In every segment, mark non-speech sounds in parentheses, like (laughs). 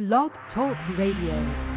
Blog Talk Radio.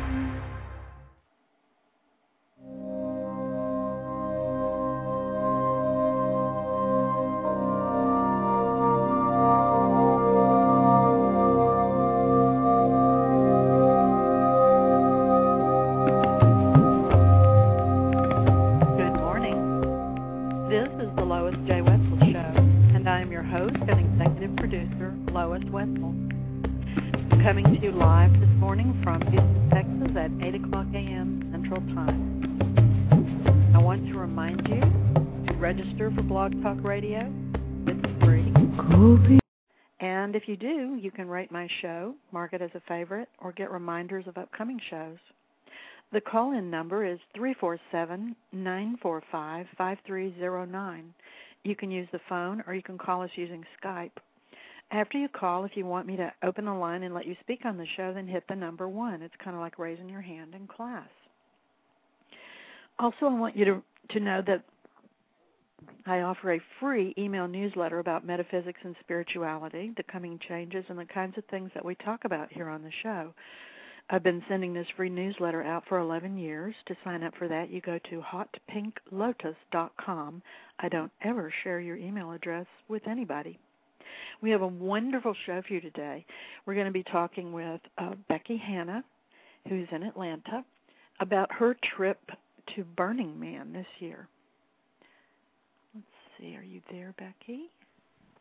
Rate my show, mark it as a favorite, or get reminders of upcoming shows. The call in number is 347 945 5309. You can use the phone or you can call us using Skype. After you call, if you want me to open the line and let you speak on the show, then hit the number one. It's kind of like raising your hand in class. Also, I want you to, to know that I offer a free email newsletter about metaphysics and spirituality, the coming changes, and the kinds of things that we talk about here on the show. I've been sending this free newsletter out for 11 years. To sign up for that, you go to hotpinklotus.com. I don't ever share your email address with anybody. We have a wonderful show for you today. We're going to be talking with uh, Becky Hannah, who's in Atlanta, about her trip to Burning Man this year. See, are you there, Becky?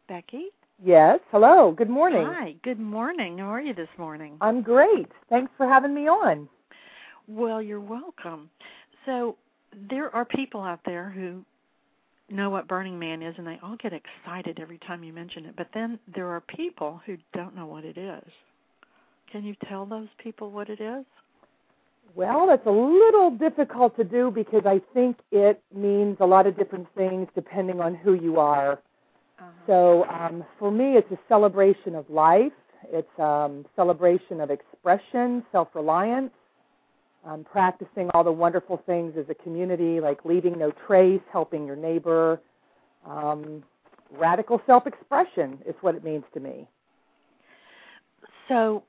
Becky? Yes. Hello. Good morning. Hi, good morning. How are you this morning? I'm great. Thanks for having me on. Well, you're welcome. So, there are people out there who know what Burning Man is and they all get excited every time you mention it. But then there are people who don't know what it is. Can you tell those people what it is? Well, that's a little difficult to do because I think it means a lot of different things depending on who you are. Uh-huh. So, um, for me, it's a celebration of life. It's um, celebration of expression, self-reliance, um, practicing all the wonderful things as a community, like leaving no trace, helping your neighbor. Um, radical self-expression is what it means to me. So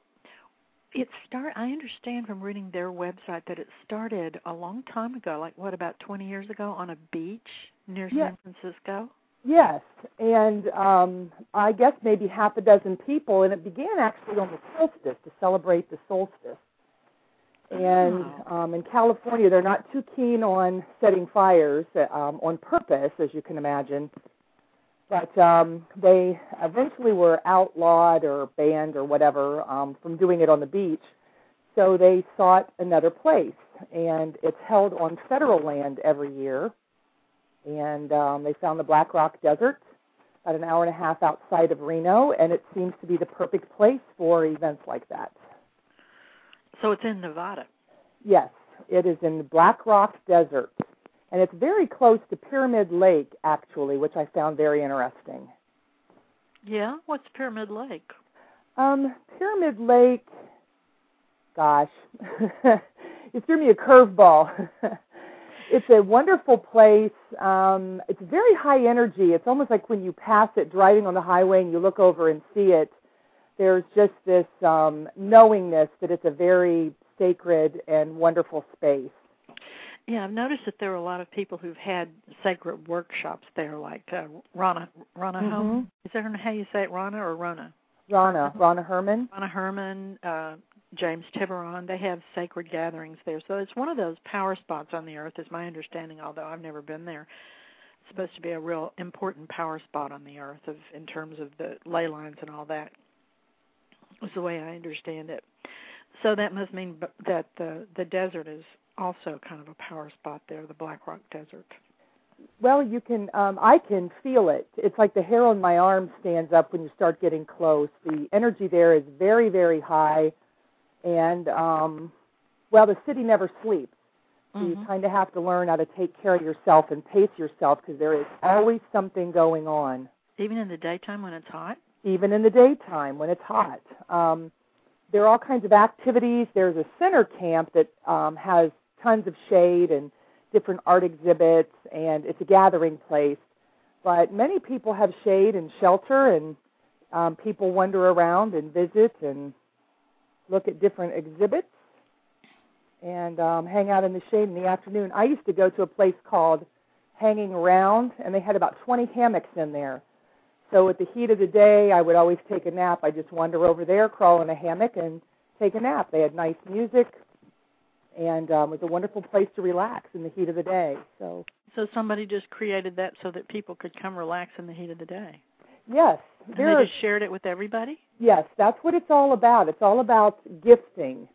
it start I understand from reading their website that it started a long time ago, like what about 20 years ago on a beach near Yeah. San Francisco? Yes, and um, I guess maybe half a dozen people, and it began actually on the solstice to celebrate the solstice. And um, in California, they're not too keen on setting fires um, on purpose, as you can imagine. But um, they eventually were outlawed or banned or whatever um, from doing it on the beach. So they sought another place, and it's held on federal land every year and um, they found the Black Rock Desert about an hour and a half outside of Reno, and it seems to be the perfect place for events like that. So it's in Nevada. Yes, it is in the Black Rock Desert, and it's very close to Pyramid Lake, actually, which I found very interesting. Yeah, what's Pyramid Lake? Um, Pyramid Lake, gosh, (laughs) you threw me a curveball. (laughs) it's a wonderful place. Um, it's very high energy. It's almost like when you pass it driving on the highway and you look over and see it, there's just this um, knowingness that it's a very sacred and wonderful space. Yeah, I've noticed that there are a lot of people who've had sacred workshops there, like uh, Rana Rana Mhm. Home. Is that how you say it, Rana or Rona? Rana, Rana Herman. Rana Herman, uh, James Tyberonn. They have sacred gatherings there, so it's one of those power spots on the earth, is my understanding. Although I've never been there, it's supposed to be a real important power spot on the earth, of in terms of the ley lines and all that. Is the way I understand it. So that must mean that the the desert is also kind of a power spot there, the Black Rock Desert. Well, you can. Um, I can feel it. It's like the hair on my arm stands up when you start getting close. The energy there is very, very high, and um, well, the city never sleeps. So you Mhm. kind of have to learn how to take care of yourself and pace yourself because there is always something going on, Even in the daytime when it's hot. even in the daytime when it's hot. Um, there are all kinds of activities. There's a center camp that um, has tons of shade and different art exhibits, and it's a gathering place. But many people have shade and shelter, and um, people wander around and visit and look at different exhibits, and um, hang out in the shade in the afternoon. I used to go to a place called Hanging Around, and they had about 20 hammocks in there. So at the heat of the day, I would always take a nap. I just wander over there, crawl in a hammock, and take a nap. They had nice music, and um, it was a wonderful place to relax in the heat of the day. So, so somebody just created that so that people could come relax in the heat of the day. Yes, and they just shared it with everybody. Yes, that's what it's all about. It's all about gifting.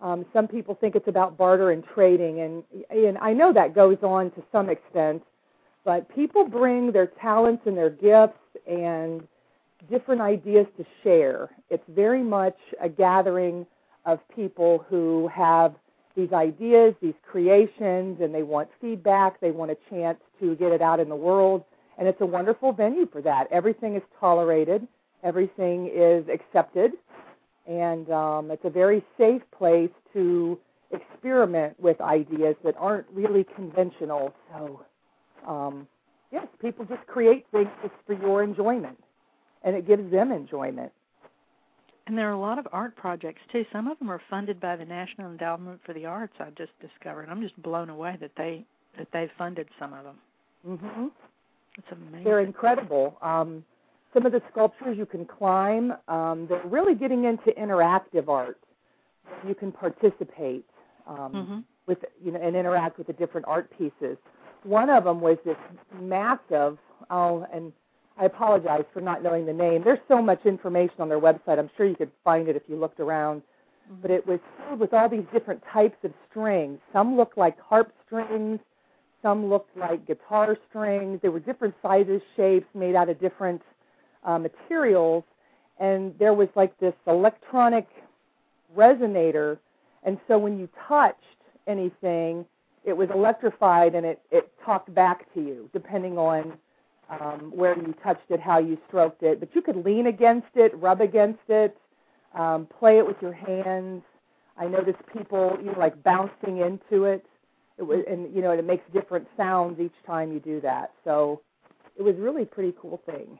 Um, some people think it's about barter and trading, and and I know that goes on to some extent, but people bring their talents and their gifts and different ideas to share. It's very much a gathering of people who have these ideas, these creations, and they want feedback. They want a chance to get it out in the world, and it's a wonderful venue for that. Everything is tolerated, everything is accepted, and um, it's a very safe place to experiment with ideas that aren't really conventional. So, um, yes, people just create things just for your enjoyment, and it gives them enjoyment. And there are a lot of art projects too. Some of them are funded by the National Endowment for the Arts. I've just discovered. I'm just blown away that they that they've funded some of them. Mhm. It's amazing. They're incredible. Um, some of the sculptures you can climb. Um, they're really getting into interactive art. You can participate um, mm-hmm. with, you know, and interact with the different art pieces. One of them was this massive. Oh, and I apologize for not knowing the name. There's so much information on their website. I'm sure you could find it if you looked around. Mm-hmm. But it was filled with all these different types of strings. Some looked like harp strings. Some looked like guitar strings. There were different sizes, shapes, made out of different uh, materials, and there was like this electronic resonator, and so when you touched anything, it was electrified and it, it talked back to you, depending on um, where you touched it, how you stroked it. But you could lean against it, rub against it, um, play it with your hands. I noticed people, you know, like bouncing into it. It was, and you know, it makes different sounds each time you do that. So it was really a pretty cool thing.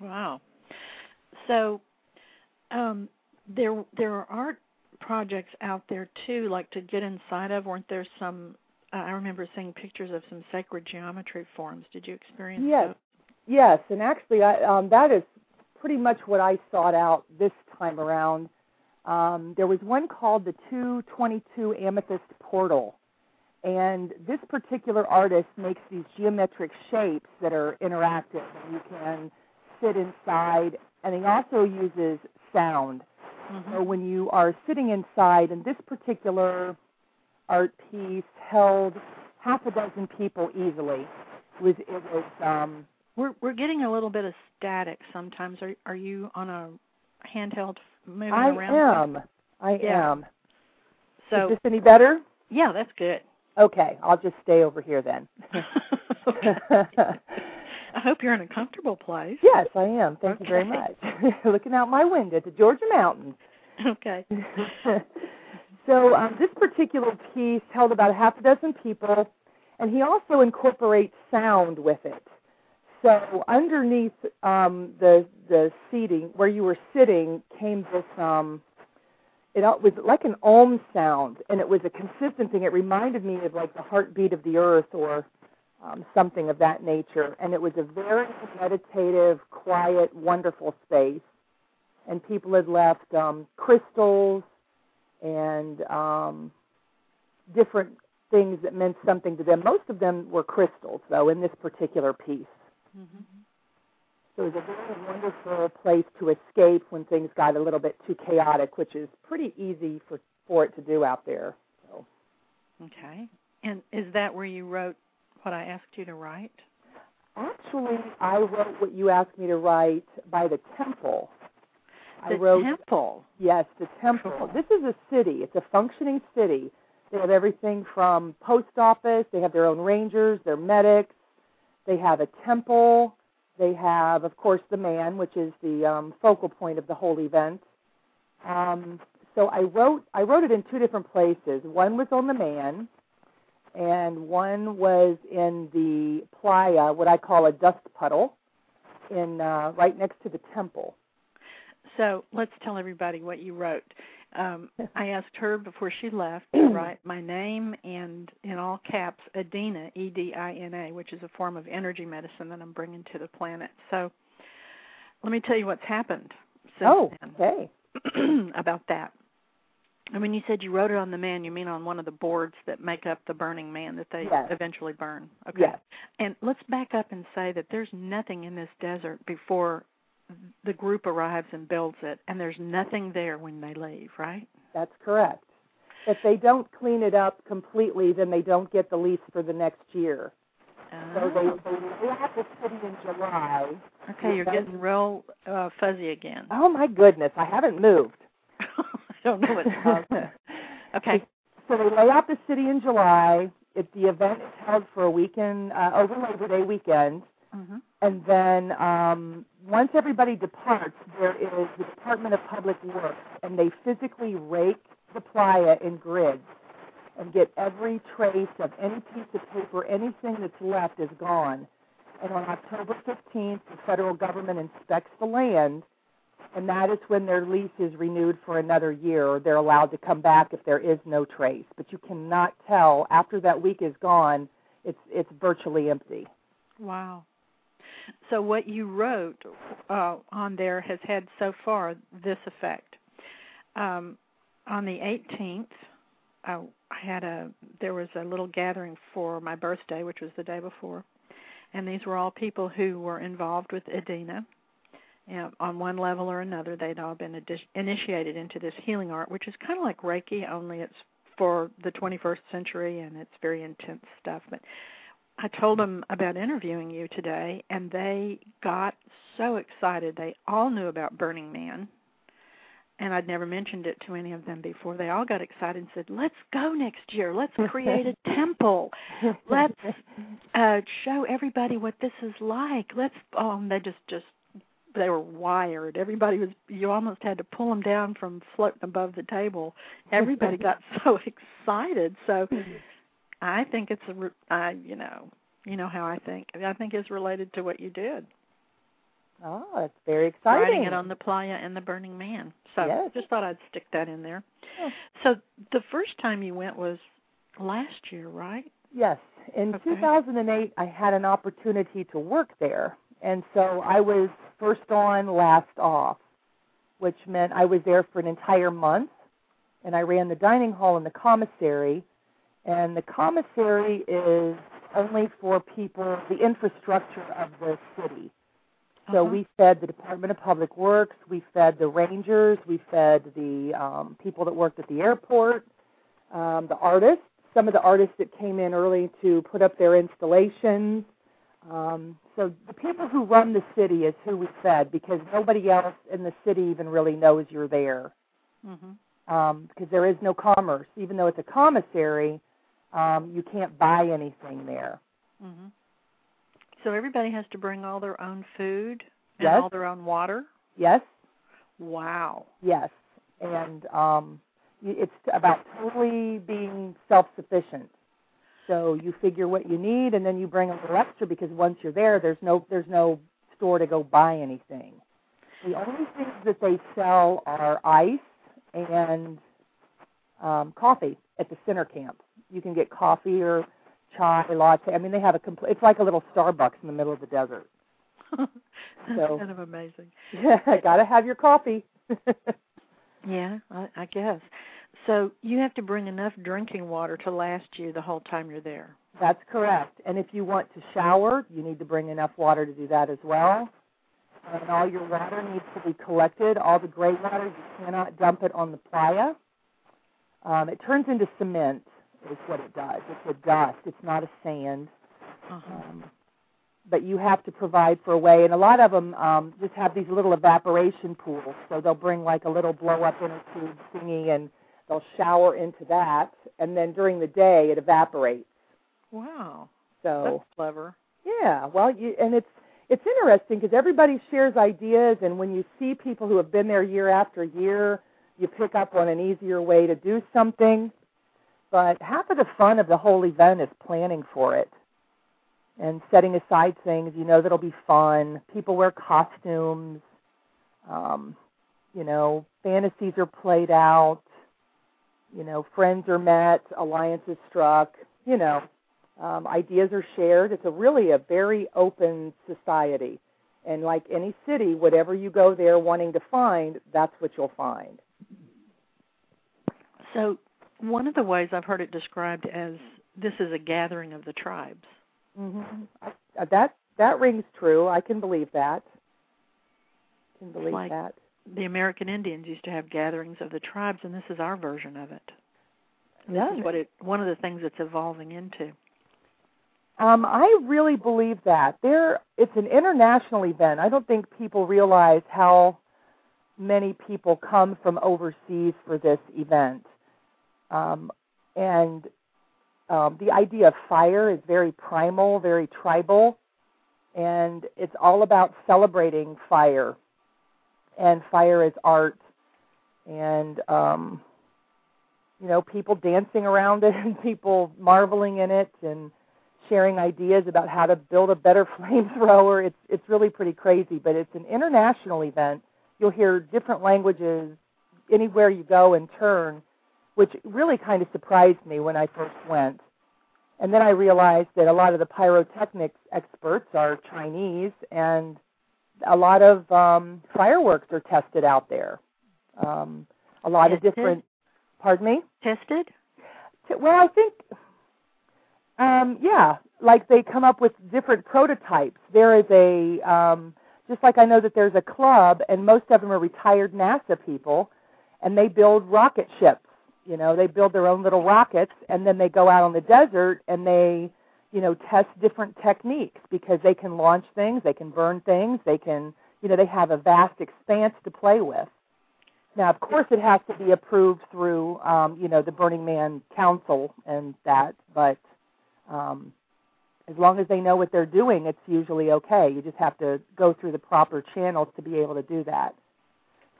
Wow. So um, there there are art projects out there too, like to get inside of. Weren't there some? Uh, I remember seeing pictures of some sacred geometry forms. Did you experience yes. those? Yes, and actually, I, um, that is pretty much what I sought out this time around. Um, there was one called the 222 Amethyst Portal, and this particular artist makes these geometric shapes that are interactive. and You can sit inside, and he also uses sound. Mm-hmm. So when you are sitting inside, and this particular art piece held half a dozen people easily. It was it was um, we're we're getting a little bit of static sometimes. Are are you on a handheld moving I around? am. I Yeah. am. So Is this any better? yeah, that's good. Okay, I'll just stay over here then. (laughs) (laughs) I hope you're in a comfortable place. yes, I am. Thank you very much. (laughs) Looking out my window at the Georgia mountains. Okay. So um, this particular piece held about a half a dozen people, and he also incorporates sound with it. So underneath um, the the seating where you were sitting came this um, it was like an ohm sound, and it was a consistent thing. It reminded me of like the heartbeat of the earth or um, something of that nature. And it was a very meditative, quiet, wonderful space. And people had left um, crystals and um, different things that meant something to them. Most of them were crystals, though, in this particular piece. Mm-hmm. So it was a very wonderful place to escape when things got a little bit too chaotic, which is pretty easy for for it to do out there. So Okay. And is that where you wrote what I asked you to write? actually, I wrote what you asked me to write by the temple. I The wrote temple. yes, the temple. Cool. This is a city. It's a functioning city. They have everything from post office. They have their own rangers, their medics. They have a temple. They have, of course, the man, which is the um, focal point of the whole event. Um, so I wrote I wrote it in two different places. One was on the man, and one was in the playa, what I call a dust puddle, in uh, right next to the temple. So let's tell everybody what you wrote. um, (laughs) I asked her before she left to (clears throat) write my name and in all caps Edina E D I N A, which is a form of energy medicine that I'm bringing to the planet. So let me tell you what's happened since oh, then okay. (clears throat) about that. And when you said you wrote it on the man, you mean on one of the boards that make up the Burning Man that they Yes. eventually burn. Okay. Yes. And let's back up and say that there's nothing in this desert before the group arrives and builds it, and there's nothing there when they leave, right? That's correct. If they don't clean it up completely, then they don't get the lease for the next year. So they, Oh. they left the city in July. Okay, you're getting real uh, fuzzy again. Oh my goodness, I haven't moved. (laughs) I don't know what's it. (laughs) Okay. So they lay out the city in July. It, the event is held for a weekend, uh, over Labor Day weekend. hmm And then um, once everybody departs, there is the Department of Public Works, and they physically rake the playa in grids and get every trace of any piece of paper, anything that's left is gone. And on October 15th, the federal government inspects the land, and that is when their lease is renewed for another year, they're allowed to come back if there is no trace. But you cannot tell after that week is gone; it's it's virtually empty. Wow. So what you wrote uh, on there has had so far this effect. Um, on the 18th, uh, I had a there was a little gathering for my birthday, which was the day before, and these were all people who were involved with Edina. You know, on one level or another, they'd all been initiated into this healing art, which is kind of like Reiki, only it's for the 21st century and it's very intense stuff. But I told them about interviewing you today, and they got so excited. They all knew about Burning Man, and I'd never mentioned it to any of them before. They all got excited and said, "Let's go next year. Let's create a (laughs) temple. Let's (laughs) uh, show everybody what this is like. Let's." Um, they just just they were wired. Everybody was. You almost had to pull them down from floating above the table. Everybody got (laughs) so excited. So. I think it's a, I, you know, you know how I think. I think it's related to what you did, Oh, that's very exciting. writing it on the playa and the Burning Man. So Yes. just thought I'd stick that in there. Oh. So the first time you went was last year, right? Yes. In Okay. 2008, I had an opportunity to work there. And so I was first on, last off, which meant I was there for an entire month. And I ran the dining hall and the commissary. And the commissary is only for people, the infrastructure of the city. So Uh-huh. we fed the Department of Public Works, we fed the rangers, we fed the um, people that worked at the airport, um, the artists, some of the artists that came in early to put up their installations. Um, so the people who run the city is who we fed because nobody else in the city even really knows you're there Mhm. um, because there is no commerce. Even though it's a commissary, um, you can't buy anything there. Mhm. So everybody has to bring all their own food and Yes. all their own water. Yes, Wow. yes, and um, y- it's about totally being self-sufficient. So you figure what you need, and then you bring a little extra because once you're there, there's no there's no store to go buy anything. The only things that they sell are ice and um, coffee at the center camp. You can get coffee or chai latte. I mean, they have a complete. It's like a little Starbucks in the middle of the desert. (laughs) That's So- kind of amazing. (laughs) Yeah, gotta have your coffee. (laughs) Yeah, I, I guess. So you have to bring enough drinking water to last you the whole time you're there. That's correct. And if you want to shower, you need to bring enough water to do that as well. And all your water needs to be collected. All the gray water, you cannot dump it on the playa. Um, it turns into cement, is what it does. It's a dust. It's not a sand. Uh-huh. Um, but you have to provide for a way. And a lot of them um, just have these little evaporation pools. So they'll bring like a little blow up inner tube thingy and they'll shower into that. And then during the day, it evaporates. Wow, So that's clever. yeah, well, you, and it's it's interesting because everybody shares ideas, and when you see people who have been there year after year, you pick up on an easier way to do something. But half of the fun of the whole event is planning for it and setting aside things you know that'll be fun. People wear costumes. Um, You know, fantasies are played out. You know, friends are met, alliances struck. You know, um, ideas are shared. It's a really a very open society. And like any city, whatever you go there wanting to find, that's what you'll find. So, one of the ways I've heard it described as this is a gathering of the tribes. Mm-hmm. That that rings true. I can believe that. I Can believe like that. The American Indians used to have gatherings of the tribes, and this is our version of it. Yeah. This is what it. One of the things it's evolving into. Um, I really believe that there. It's an international event. I don't think people realize how many people come from overseas for this event. Um, and um, the idea of fire is very primal, very tribal, and it's all about celebrating fire. And fire is art, and um, you know, people dancing around it, (laughs) and people marveling in it, and sharing ideas about how to build a better (laughs) flamethrower. It's it's really pretty crazy, but it's an international event. You'll hear different languages anywhere you go and turn, which really kind of surprised me when I first went. And then I realized that a lot of the pyrotechnics experts are Chinese, and a lot of um, fireworks are tested out there. Um, a lot tested? of different. Pardon me. Tested. Well, I think, um, yeah, like they come up with different prototypes. There is a, um, just like I know that there's a club, and most of them are retired NASA people, and they build rocket ships you know, they build their own little rockets and then they go out on the desert and they, you know, test different techniques because they can launch things, they can burn things, they can, you know, they have a vast expanse to play with. Now, of course, it has to be approved through, um, you know, the Burning Man Council and that, but um, as long as they know what they're doing, it's usually okay. You just have to go through the proper channels to be able to do that.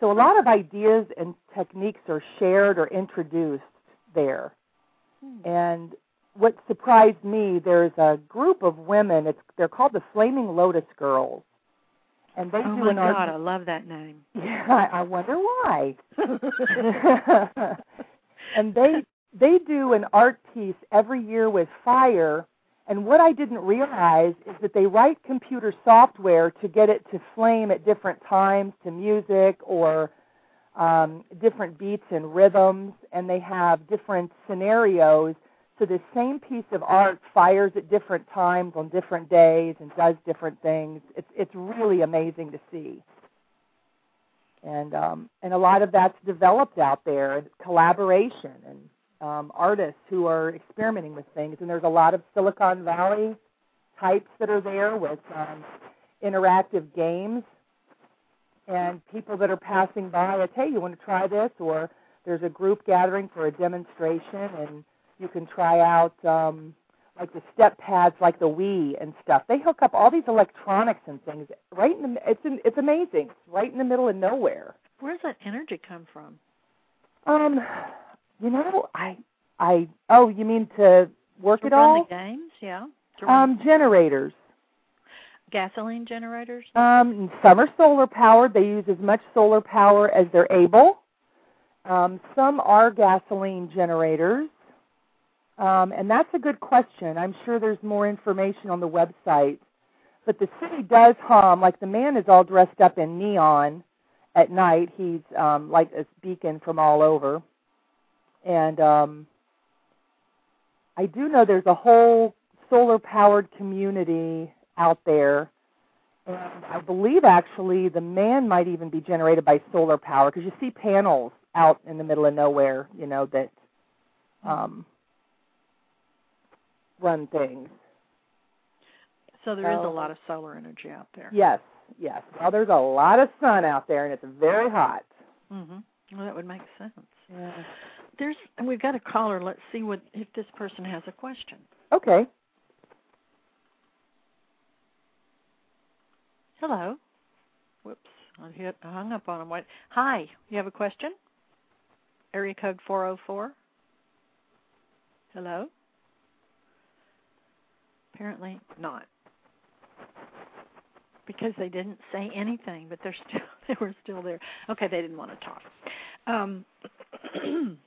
So a lot of ideas and techniques are shared or introduced there. Hmm. And what surprised me, there's a group of women. It's they're called the Flaming Lotus Girls, and they oh do my an God, art. I love that name. (laughs) Yeah, I, I wonder why. (laughs) (laughs) and they they do an art piece every year with fire and what I didn't realize is that they write computer software to get it to flame at different times to music or um, different beats and rhythms, and they have different scenarios. So the same piece of art fires at different times on different days and does different things. It's it's really amazing to see. And um, and a lot of that's developed out there, collaboration and um, artists who are experimenting with things. And there's a lot of Silicon Valley types that are there with um, interactive games and people that are passing by. It's, hey, you want to try this? Or there's a group gathering for a demonstration, and you can try out um, like the step pads, like the Wii and stuff. They hook up all these electronics and things right in the. It's in, it's amazing. It's right in the middle of nowhere. Where does that energy come from? Um, you know, I, I. Oh, you mean to work to it all? the games, yeah. Um, generators. gasoline generators. Um, some are solar powered. They use as much solar power as they're able. Um, some are gasoline generators. Um, and that's a good question. I'm sure there's more information on the website. But the city does hum, like the man is all dressed up in neon at night. He's um, like a beacon from all over. And um, I do know there's a whole solar powered community out there. And I believe actually the man might even be generated by solar power because you see panels out in the middle of nowhere, you know, that um, run things. So there is So- a lot of solar energy out there. Yes, yes. Well, there's a lot of sun out there and it's very hot. Mm-hmm. Well, that would make sense. Yeah. There's and we've got a caller. Let's see what if this person has a question. Okay. Hello. Whoops. I hit I hung up on him. What? Hi. You have a question? Area code 404. Hello. Apparently not. Because they didn't say anything, but they're still (laughs) they were still there. Okay, they didn't want to talk. Um, (clears throat)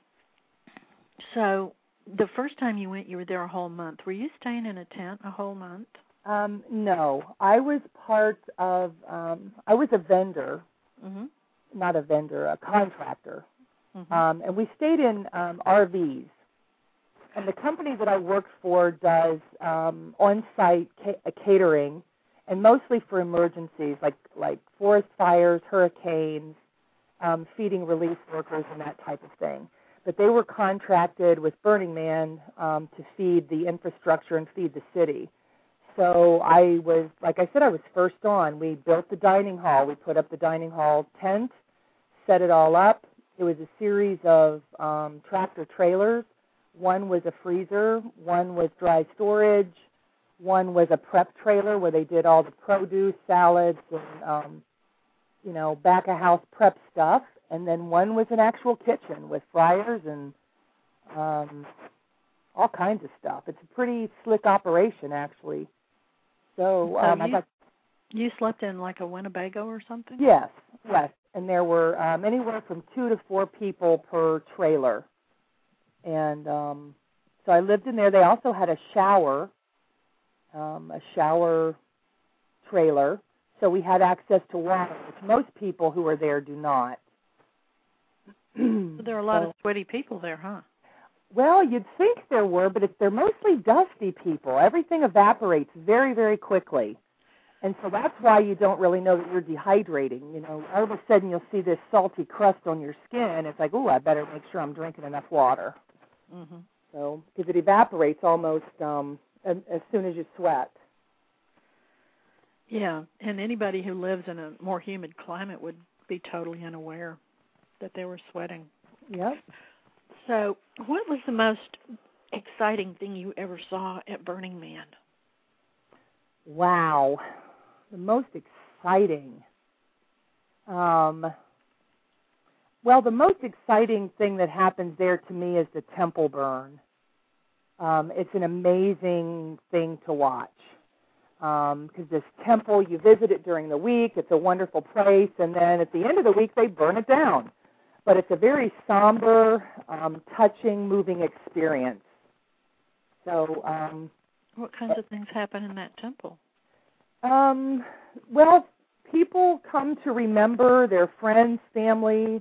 so the first time you went, you were there a whole month. Were you staying in a tent a whole month? Um, no, I was part of. Um, I was a vendor, Mm-hmm. not a vendor, a contractor, Mm-hmm. um, and we stayed in um, RVs. And the company that I worked for does um, on-site ca- uh, catering, and mostly for emergencies like like forest fires, hurricanes, um, feeding relief workers, and that type of thing. But they were contracted with Burning Man um, to feed the infrastructure and feed the city. So I was, like I said, I was first on. We built the dining hall. We put up the dining hall tent, set it all up. It was a series of um, tractor trailers. One was a freezer, one was dry storage, one was a prep trailer where they did all the produce, salads, and um, you know back of house prep stuff. And then one was an actual kitchen with fryers and um, all kinds of stuff. It's a pretty slick operation, actually. So So um, I you- got You slept in like a Winnebago or something? Yes, yes. And there were um, anywhere from two to four people per trailer. And um, so I lived in there. They also had a shower, um, a shower trailer. So we had access to water, which most people who are there do not. So there are a lot So- of sweaty people there, huh? well, you'd think there were, but they're mostly dusty people. Everything evaporates very, very quickly. And so that's why you don't really know that you're dehydrating. You know, all of a sudden you'll see this salty crust on your skin. It's like, oh, I better make sure I'm drinking enough water. Mhm. So, because it evaporates almost um, as, as soon as you sweat. Yeah, and anybody who lives in a more humid climate would be totally unaware that they were sweating. Yep. So, what was the most exciting thing you ever saw at Burning Man? Wow. The most exciting. Um, well, the most exciting thing that happens there to me is the temple burn. Um, it's an amazing thing to watch because this temple, you visit it during the week. It's a wonderful place, and then at the end of the week, they burn it down. But it's a very somber, um, touching, moving experience. So um, What kinds of things happen in that temple? Um, well, people come to remember their friends, family,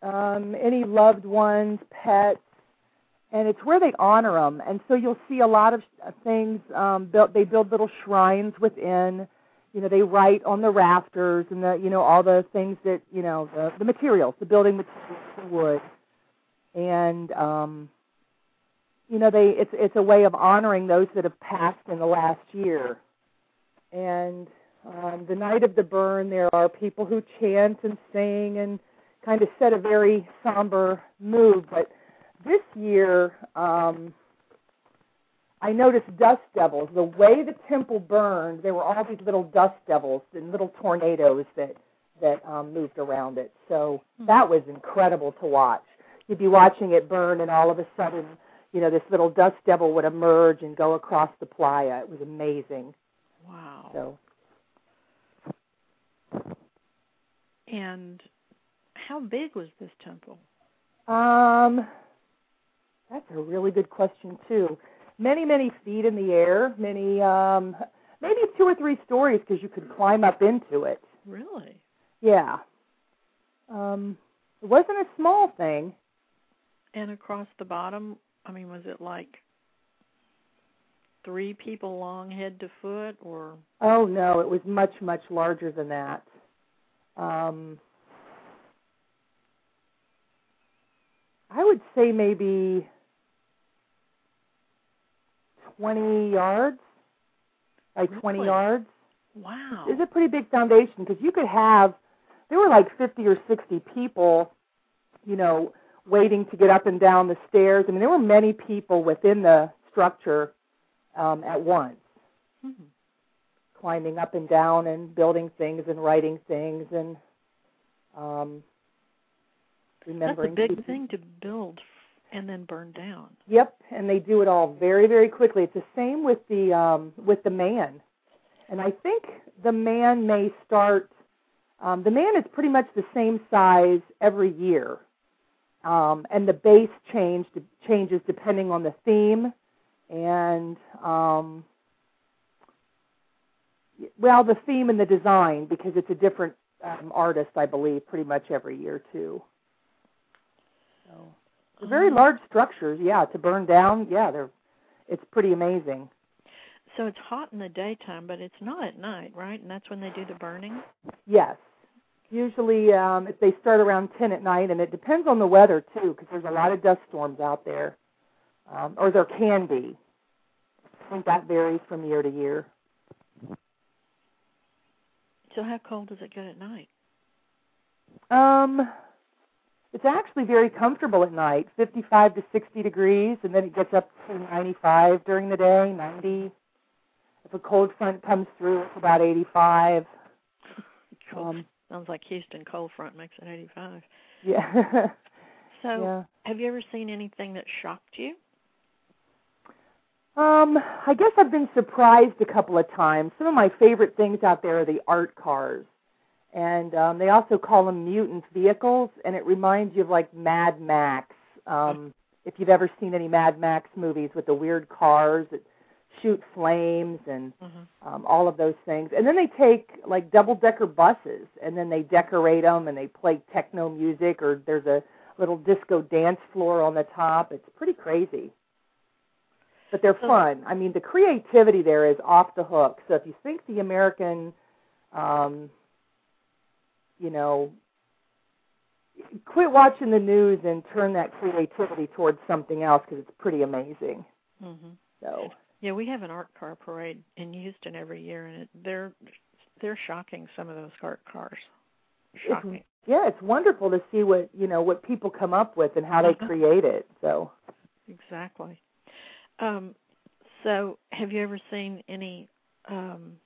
um, any loved ones, pets, and it's where they honor them. And so you'll see a lot of things. Um, built, they build little shrines within. You know, they write on the rafters and the you know all the things that you know the the materials, the building materials, the wood, and um, you know they it's it's a way of honoring those that have passed in the last year and um, the night of the burn, there are people who chant and sing and kind of set a very somber mood. But this year, um, I noticed dust devils. The way the temple burned, there were all these little dust devils and little tornadoes that that um, moved around it. So that was incredible to watch. You'd be watching it burn, and all of a sudden, you know, this little dust devil would emerge and go across the playa. It was amazing. Wow. So And how big was this temple? Um, that's a really good question too. Many, many feet in the air. Many, um, maybe two or three stories because you could climb up into it. Really? Yeah. Um, it wasn't a small thing. And across the bottom, I mean, was it like three people long head to foot or Oh no, it was much, much larger than that. Um, I would say maybe twenty yards by twenty yards. wow. It's a pretty big foundation because you could have there were like 50 or 60 people, you know, waiting to get up and down the stairs. I mean, there were many people within the structure um, at once, Hmm. climbing up and down and building things and writing things and um, That's a big people. thing to build and then burn down. Yep, and they do it all very, very quickly. It's the same with the um, with the man, and I think the man may start Um, the man is pretty much the same size every year, um, and the base change changes depending on the theme and um, well, the theme and the design because it's a different um, artist, I believe, pretty much every year too. So very Mm-hmm. large structures, yeah. To burn down, yeah, they're it's pretty amazing. So it's hot in the daytime, but it's not at night, right? And that's when they do the burning. Yes. Usually, um, if they start around 10 at night, and it depends on the weather too, because there's a lot of dust storms out there, um, or there can be. I think that varies from year to year. So how cold does it get at night? Um, it's actually very comfortable at night, 55 to 60 degrees, and then it gets up to 95 during the day, 90. If a cold front comes through, it's about 85. Cold. Um, Sounds like Houston cold front makes it 85. yeah. (laughs) So, yeah. have you ever seen anything that shocked you? Um, I guess I've been surprised a couple of times. Some of my favorite things out there are the art cars. And um they also call them mutant vehicles and it reminds you of like Mad Max. Um if you've ever seen any Mad Max movies with the weird cars that shoot flames and Mm-hmm. um all of those things. And then they take like double decker buses and then they decorate them and they play techno music or there's a little disco dance floor on the top. It's pretty crazy but they're fun. I mean, the creativity there is off the hook. So if you think the American, um, you know, quit watching the news and turn that creativity towards something else because it's pretty amazing. Mhm. So Yeah, we have an art car parade in Houston every year, and it, they're they're shocking. Some of those art cars, shocking. yeah, it's wonderful to see what you know what people come up with and how they Mhm. create it. So Exactly. Um, so, have you ever seen any? Um,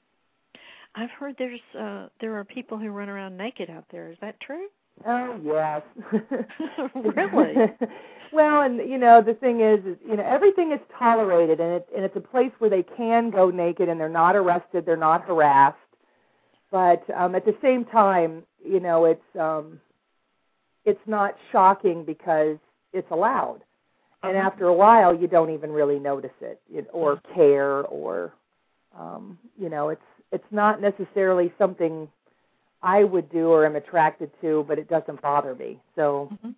I've heard there's uh, there are people who run around naked out there. Is that true? Oh yes. (laughs) (laughs) Really? well, and you know the thing is, is you know everything is tolerated, and it's and it's a place where they can go naked, and they're not arrested, they're not harassed. But um, at the same time, you know it's um, it's not shocking because it's allowed, and Uh-huh. after a while, you don't even really notice it you- or care, or um, you know it's it's not necessarily something I would do or am attracted to, but it doesn't bother me. So, Mhm.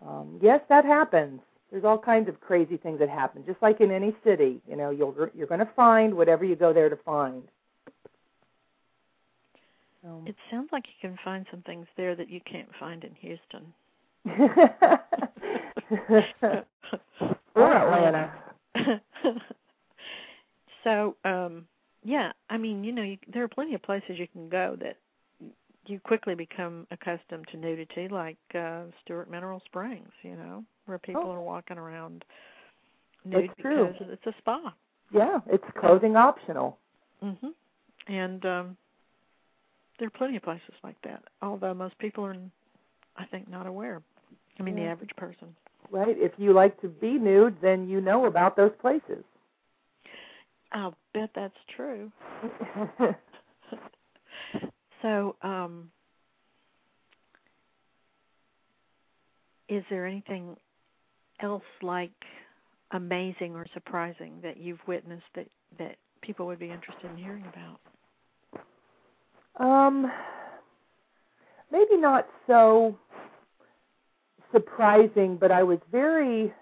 um, yes, that happens. There's all kinds of crazy things that happen, just like in any city. You know, you'll you're going to find whatever you go there to find. So. It sounds like you can find some things there that you can't find in Houston. (laughs) or (laughs) Atlanta. so, um, yeah, I mean, you know, you, there are plenty of places you can go that you quickly become accustomed to nudity, like uh, Stewart Mineral Springs, you know, where people Oh. are walking around nude That's true. because it's a spa. Yeah, it's clothing optional. Mhm. And um there are plenty of places like that. Although most people are I think not aware. I mean the average person. Right? If you like to be nude, then you know about those places. I'll bet that's true. (laughs) So, um is there anything else like amazing or surprising that you've witnessed that that people would be interested in hearing about? Um, maybe not so surprising, but I was very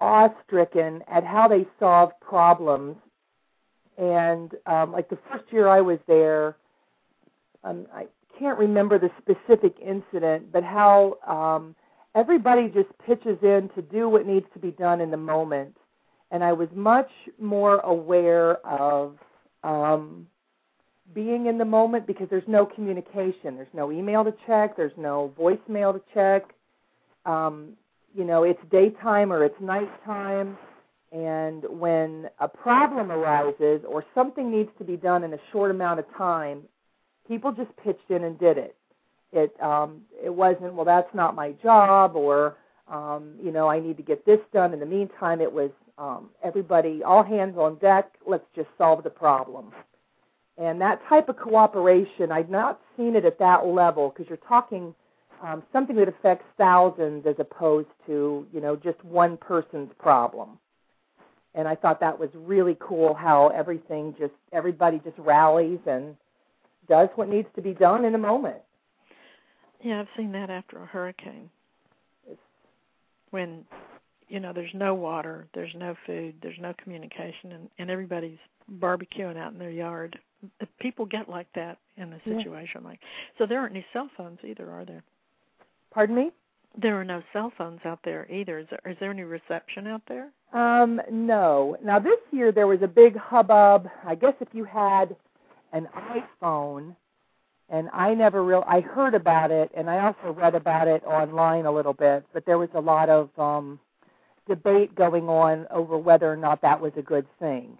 awe-stricken at how they solve problems. And um, like the first year I was there, um, I can't remember the specific incident, but how um, everybody just pitches in to do what needs to be done in the moment. And I was much more aware of um, being in the moment because there's no communication. There's no email to check. There's no voicemail to check. Um, you know, it's daytime or it's nighttime. And when a problem arises or something needs to be done in a short amount of time, people just pitched in and did it. It um, it wasn't well. That's not my job, or um, you know, I need to get this done. In the meantime, it was um, everybody, all hands on deck. Let's just solve the problem And that type of cooperation, I've not seen it at that level because you're talking um, something that affects thousands as opposed to you know just one person's problem. And I thought that was really cool how everything just everybody just rallies and does what needs to be done in a moment. Yeah, I've seen that after a hurricane. When you know there's no water, there's no food, there's no communication, and, and everybody's barbecuing out in their yard. People get like that in a situation yeah. like. So there aren't any cell phones either, are there? Pardon me? There are no cell phones out there either. Is there, is there any reception out there? Um, no. Now this year there was a big hubbub. I guess if you had an iPhone, and I never real I heard about it, and I also read about it online a little bit. But there was a lot of um, debate going on over whether or not that was a good thing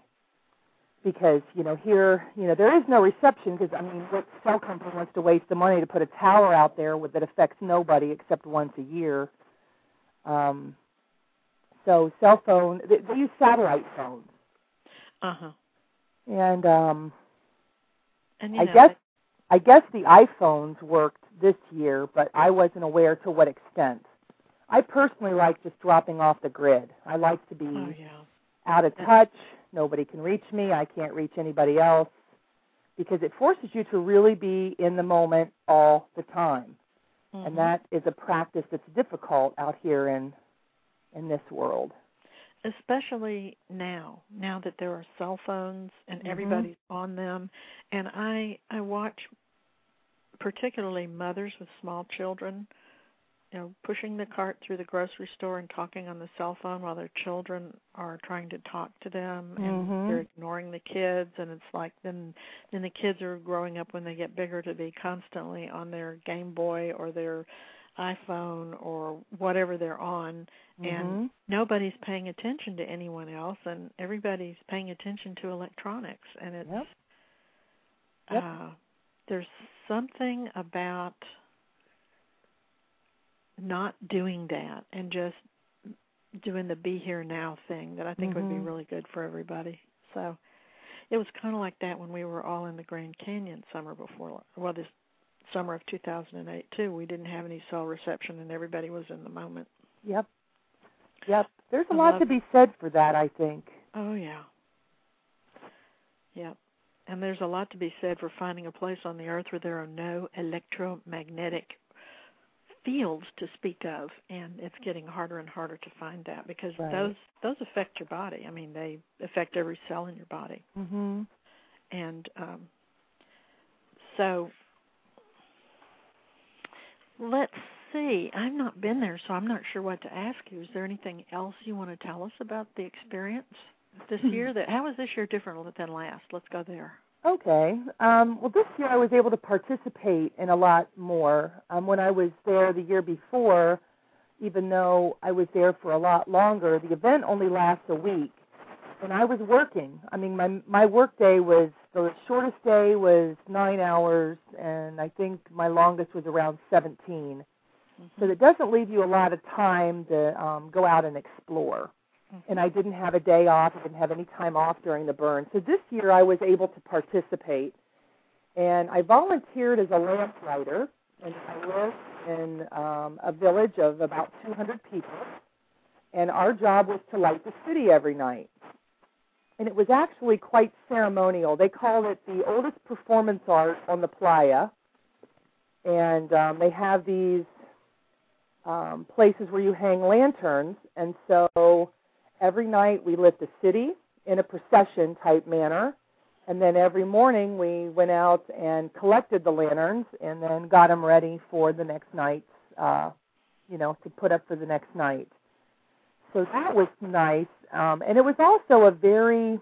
because you know here you know there is no reception because I mean what cell company wants to waste the money to put a tower out there with, that affects nobody except once a year. Um, so cell phone they, they use satellite phones. Uh huh. And um, and I know, guess I guess the iPhones worked this year, but I wasn't aware to what extent. I personally like just dropping off the grid. I like to be oh, yeah. out of touch Nobody can reach me. I can't reach anybody else because it forces you to really be in the moment all the time. Mm-hmm. And that is a practice that's difficult out here in in this world. Especially now, now that there are cell phones and mm-hmm. everybody's on them and I I watch particularly mothers with small children you know, pushing the cart through the grocery store and talking on the cell phone while their children are trying to talk to them and mm-hmm. they're ignoring the kids and it's like then then the kids are growing up when they get bigger to be constantly on their Game Boy or their iPhone or whatever they're on mm-hmm. and nobody's paying attention to anyone else and everybody's paying attention to electronics and it's yep. Yep. uh there's something about not doing that and just doing the be here now thing that I think mm-hmm. would be really good for everybody. So it was kind of like that when we were all in the Grand Canyon summer before well this summer of 2008 too. We didn't have any cell reception and everybody was in the moment. Yep. Yep. There's a I lot to be said for that, I think. Oh yeah. Yep. And there's a lot to be said for finding a place on the earth where there are no electromagnetic fields to speak of and it's getting harder and harder to find that because right. those those affect your body. I mean they affect every cell in your body. Hmm and um so let's see. I've not been there so i'm not sure what to ask you. Is there anything else you want to tell us about the experience this (laughs) year that how is this year different than last? Let's go there Okay. Um, well, this year I was able to participate in a lot more. Um, when I was there the year before, even though I was there for a lot longer, the event only lasts a week, and I was working. I mean, my my work day was the shortest day was nine hours, and I think my longest was around 17. Mm-hmm. So it doesn't leave you a lot of time to um, go out and explore and I didn't have a day off. I didn't have any time off during the burn. So this year I was able to participate, and I volunteered as a lamplighter, and I live in um, a village of about 200 people, and our job was to light the city every night. And it was actually quite ceremonial. They called it the oldest performance art on the playa, and um, they have these um, places where you hang lanterns, and so every night we lit the city in a procession type manner. And then every morning we went out and collected the lanterns and then got them ready for the next night's, uh, you know, to put up for the next night. So that was nice. Um, and it was also a very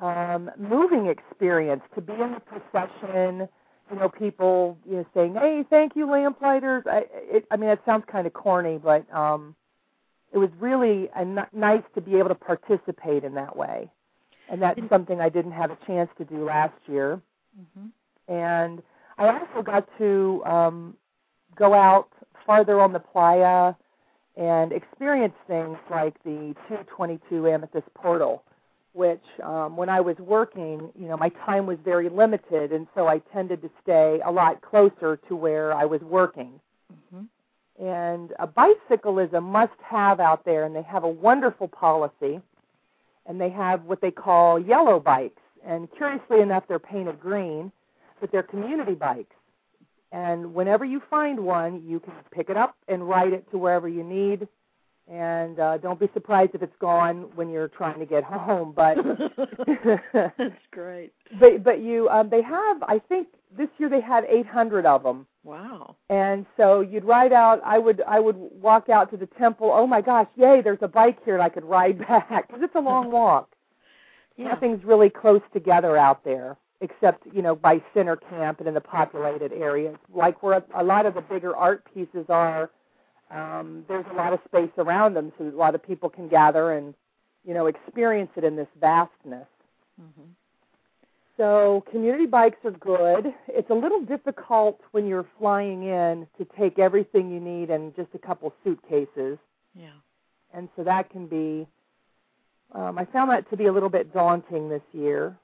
um, moving experience to be in the procession. You know, people you know saying, "Hey, thank you, lamplighters." I, it, I mean, it sounds kind of corny, but um, it was really n- nice to be able to participate in that way. And that's something I didn't have a chance to do last year. Mm-hmm. And I also got to um, go out farther on the playa and experience things like the 222 Amethyst Portal, which um, when I was working, you know, my time was very limited, and so I tended to stay a lot closer to where I was working. Mm-hmm. And a bicycle is a must-have out there, and they have a wonderful policy. And they have what they call yellow bikes, and curiously enough, they're painted green, but they're community bikes. And whenever you find one, you can pick it up and ride it to wherever you need and uh, don't be surprised if it's gone when you're trying to get home. But (laughs) (laughs) that's great. But but you um, they have I think this year they had 800 of them. Wow. And so you'd ride out. I would I would walk out to the temple. Oh my gosh, yay! There's a bike here, and I could ride (laughs) back because it's a long (laughs) walk. Yeah. Nothing's really close together out there, except you know by center camp and in the populated areas, like where a lot of the bigger art pieces are um, there's a lot of space around them, so that a lot of people can gather and you know experience it in this vastness. Mm-hmm. So community bikes are good. It's a little difficult when you're flying in to take everything you need in just a couple suitcases. Yeah. And so that can be. Um, I found that to be a little bit daunting this year.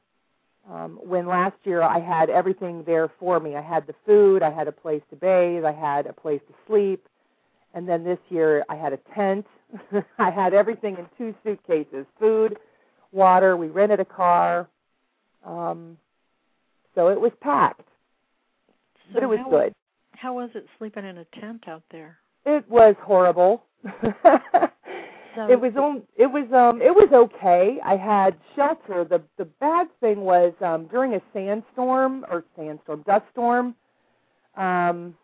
Um, when last year I had everything there for me. I had the food, I had a place to bathe, I had a place to sleep, and then this year I had a tent. (laughs) I had everything in two suitcases food, water. We rented a car. Um, so it was packed. So but it was how, good. How was it sleeping in a tent out there? It was horrible. (laughs) so it was on, it was um it was okay. I had shelter. The the bad thing was um during a sandstorm or sandstorm dust storm um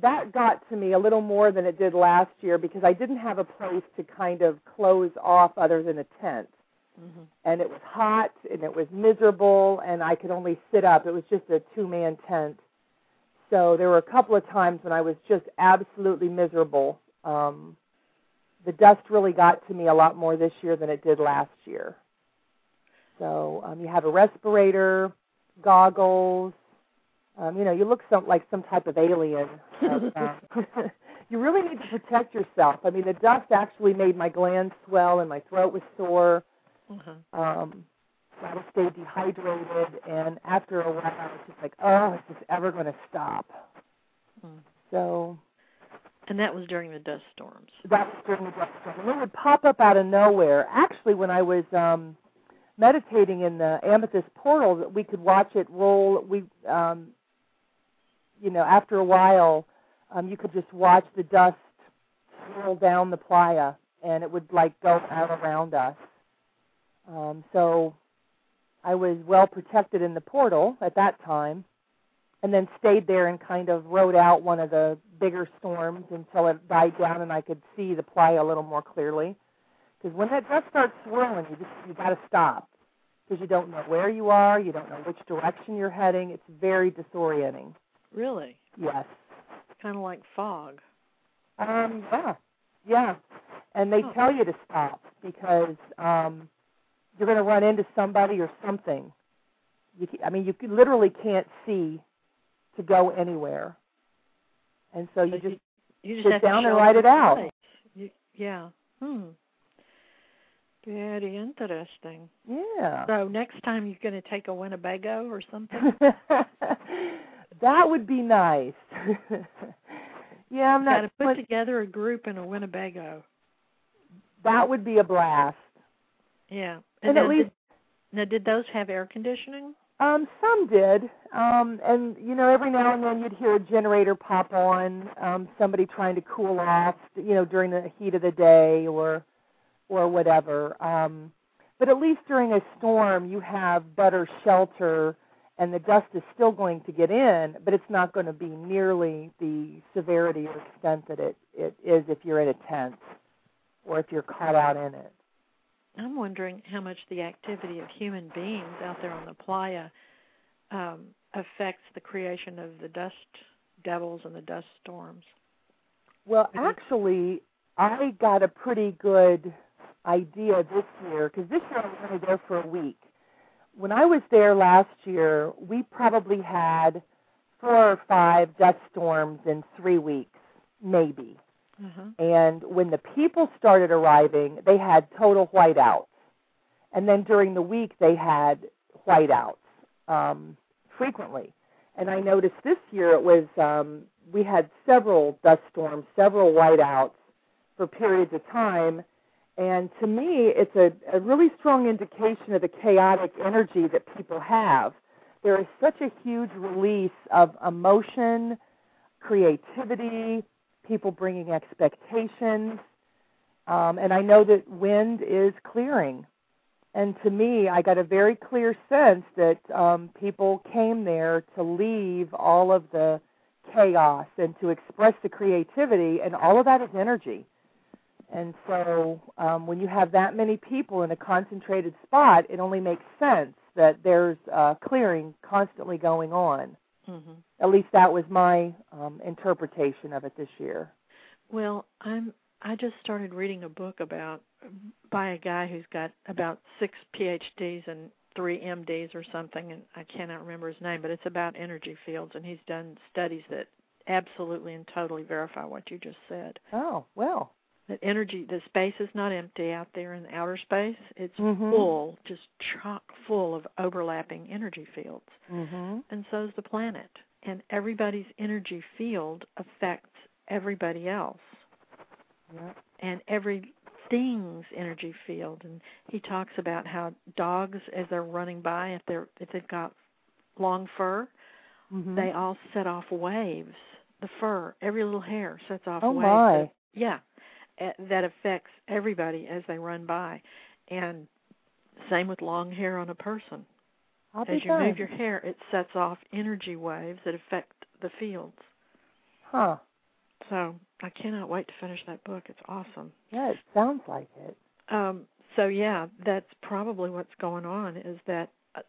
that got to me a little more than it did last year because I didn't have a place to kind of close off other than a tent. Mm-hmm. And it was hot and it was miserable and I could only sit up. It was just a two man tent. So there were a couple of times when I was just absolutely miserable. Um, the dust really got to me a lot more this year than it did last year. So um, you have a respirator, goggles, um, you know, you look some like some type of alien. (laughs) (laughs) You really need to protect yourself. I mean, the dust actually made my glands swell and my throat was sore. Uh-huh. Um, I would stay dehydrated, and after a while, I was just like, "Oh, is this ever going to stop?" Mm. So. And that was during the dust storms. That was during the dust storm, and it would pop up out of nowhere. Actually, when I was um meditating in the amethyst portal, we could watch it roll. We um you know, after a while, um, you could just watch the dust swirl down the playa, and it would like go out around us. Um, so I was well protected in the portal at that time, and then stayed there and kind of rode out one of the bigger storms until it died down and I could see the playa a little more clearly. Because when that dust starts swirling, you just you got to stop because you don't know where you are, you don't know which direction you're heading. It's very disorienting. Really? Yes. Kind of like fog. Um, yeah, yeah. And they Oh. tell you to stop because um, you're going to run into somebody or something. You, ca- I mean, you can- literally can't see to go anywhere, and so you just You just sit have to down and write it out. You, yeah. Hmm. Very interesting. yeah. So next time you're going to take a Winnebago or something. (laughs) that would be nice. (laughs) yeah, I'm Got not. to put but together a group in a Winnebago. that would be a blast. Yeah. And at least did, now, did those have air conditioning? Um, some did. Um, and you know, every now and then you'd hear a generator pop on, um, somebody trying to cool off, you know, during the heat of the day or or whatever. Um, but at least during a storm you have better shelter and the dust is still going to get in, but it's not going to be nearly the severity or extent that it, it is if you're in a tent or if you're caught out in it. I'm wondering how much the activity of human beings out there on the playa um, affects the creation of the dust devils and the dust storms. Well, actually, I got a pretty good idea this year because this year I was only there for a week. When I was there last year, we probably had four or five dust storms in three weeks, maybe. Uh-huh. And when the people started arriving, they had total whiteouts. and then during the week they had whiteouts um, frequently. And I noticed this year it was um, we had several dust storms, several whiteouts for periods of time. And to me, it's a, a really strong indication of the chaotic energy that people have. There is such a huge release of emotion, creativity, people bringing expectations. Um, and I know that wind is clearing and to me, I got a very clear sense that um, people came there to leave all of the chaos and to express the creativity, and all of that is energy. And so, um, when you have that many people in a concentrated spot, it only makes sense that there's uh, clearing constantly going on. Mm-hmm. At least that was my um, interpretation of it this year. Well, I'm I just started reading a book about by a guy who's got about six PhDs and three MDs or something, and I cannot remember his name, but it's about energy fields, and he's done studies that absolutely and totally verify what you just said. Oh, well. That energy, the space is not empty out there in outer space. It's mm-hmm. full, just chock full of overlapping energy fields. Mm-hmm. And so is the planet. And everybody's energy field affects everybody else. Yep. And every thing's energy field and he talks about how dogs as they're running by if they're if they've got long fur mm-hmm. they all set off waves the fur every little hair sets off oh waves my. Yeah that affects everybody as they run by and same with long hair on a person I'll as you done. move your hair it sets off energy waves that affect the fields huh so I cannot wait to finish that book. It's awesome. Yeah, it sounds like it. Um, so yeah, that's probably what's going on. Is that uh,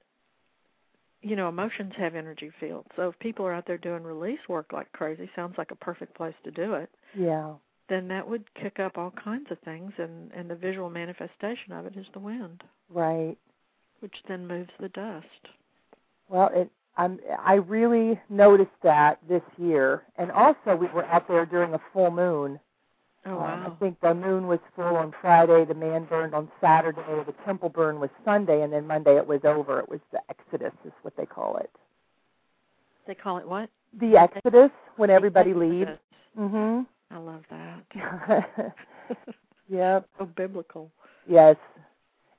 you know emotions have energy fields. So if people are out there doing release work like crazy, sounds like a perfect place to do it. Yeah. Then that would kick up all kinds of things, and and the visual manifestation of it is the wind. Right. Which then moves the dust. Well, it I'm, I really noticed that this year, and also we were out there during a full moon. Oh wow! Um, I think the moon was full on Friday, the man burned on Saturday, the temple burn was Sunday, and then Monday it was over. It was the Exodus, is what they call it. They call it what? The Exodus, when everybody leaves. Mhm. I love that. (laughs) yep. So biblical. Yes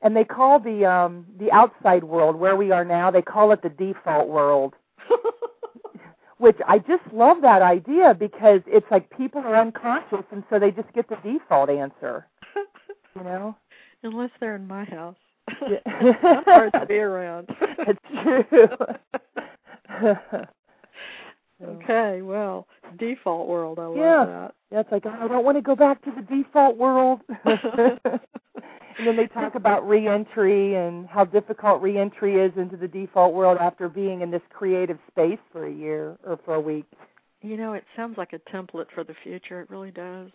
and they call the um the outside world where we are now they call it the default world (laughs) which i just love that idea because it's like people are unconscious and so they just get the default answer you know (laughs) unless they're in my house yeah. hard to be around it's true okay well default world i love yeah. that yeah it's like oh, i don't want to go back to the default world (laughs) and then they talk about reentry and how difficult reentry is into the default world after being in this creative space for a year or for a week. You know, it sounds like a template for the future. It really does.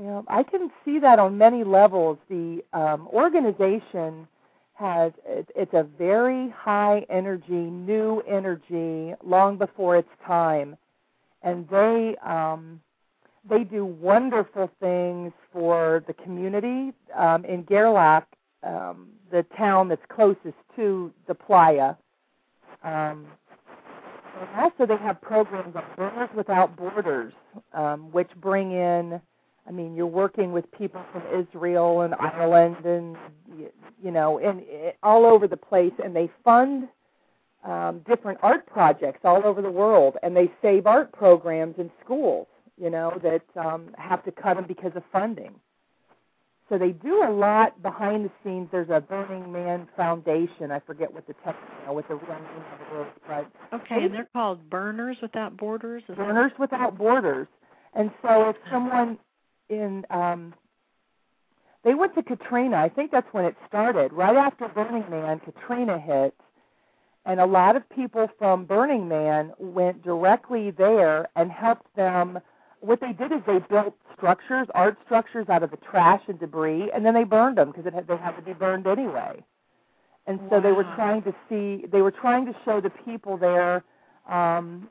Yeah, I can see that on many levels. The um, organization has it's a very high energy, new energy, long before its time, and they um, they do wonderful things for the community. Um, in Gerlach, um, the town that's closest to the playa. Um, and also, they have programs like Burners Without Borders, um, which bring in. I mean, you're working with people from Israel and Ireland, and you know, and all over the place, and they fund um, different art projects all over the world, and they save art programs in schools you know, that um, have to cut them because of funding. So they do a lot behind the scenes. There's a Burning Man Foundation. I forget what the text, you know, what the real name of it is, but okay, and they're called Burners Without Borders. Is Burners that... Without Borders. And so if someone in um, they went to Katrina. I think that's when it started. Right after Burning Man, Katrina hit, and a lot of people from Burning Man went directly there and helped them what they did is they built structures, art structures out of the trash and debris, and then they burned them because it had, they had to be burned anyway. And so wow. they were trying to see, they were trying to show the people there. Um,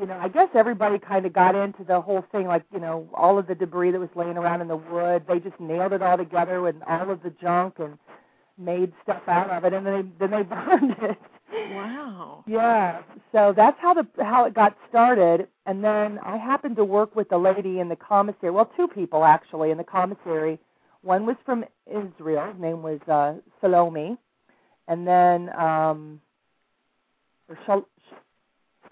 you know, I guess everybody kind of got into the whole thing, like you know, all of the debris that was laying around in the wood. They just nailed it all together with all of the junk, and made stuff out of it, and then they then they (laughs) burned it. Wow. Yeah. So that's how the how it got started, and then I happened to work with a lady in the commissary. Well, two people actually in the commissary. One was from Israel. His name was uh, Salome, and then um, or Shal-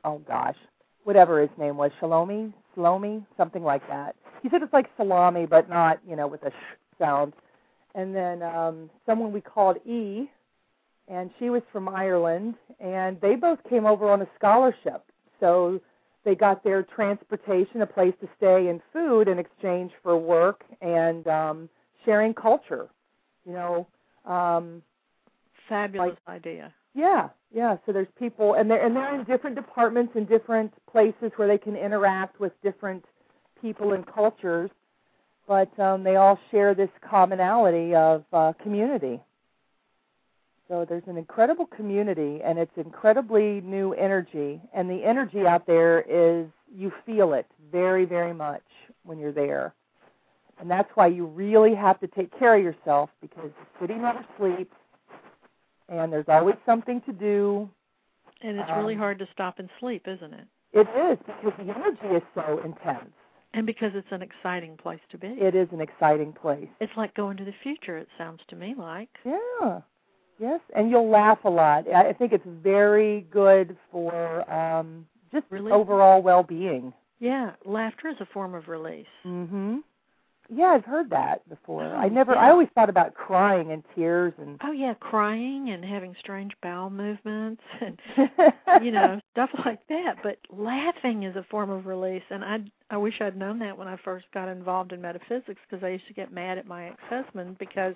oh gosh, whatever his name was, Shalomi, Salome, something like that. He said it's like salami, but not you know with a sh sound. And then um, someone we called E, and she was from Ireland, and they both came over on a scholarship. So they got their transportation, a place to stay, and food in exchange for work and um, sharing culture. You know, um, fabulous like, idea. Yeah, yeah. So there's people, and they're and they're in different departments and different places where they can interact with different people and cultures, but um, they all share this commonality of uh, community. So there's an incredible community, and it's incredibly new energy. And the energy out there is you feel it very, very much when you're there. And that's why you really have to take care of yourself because the city never sleeps, and there's always something to do. And it's um, really hard to stop and sleep, isn't it? It is because the energy is so intense. And because it's an exciting place to be. It is an exciting place. It's like going to the future, it sounds to me like. Yeah. Yes, and you'll laugh a lot. I think it's very good for um just really? overall well-being. Yeah, laughter is a form of release. Mhm. Yeah, I've heard that before. Oh, I never. yeah. I always thought about crying and tears and. Oh yeah, crying and having strange bowel movements (laughs) and (laughs) you know stuff like that. But laughing is a form of release, and I I wish I'd known that when I first got involved in metaphysics because I used to get mad at my ex-husband because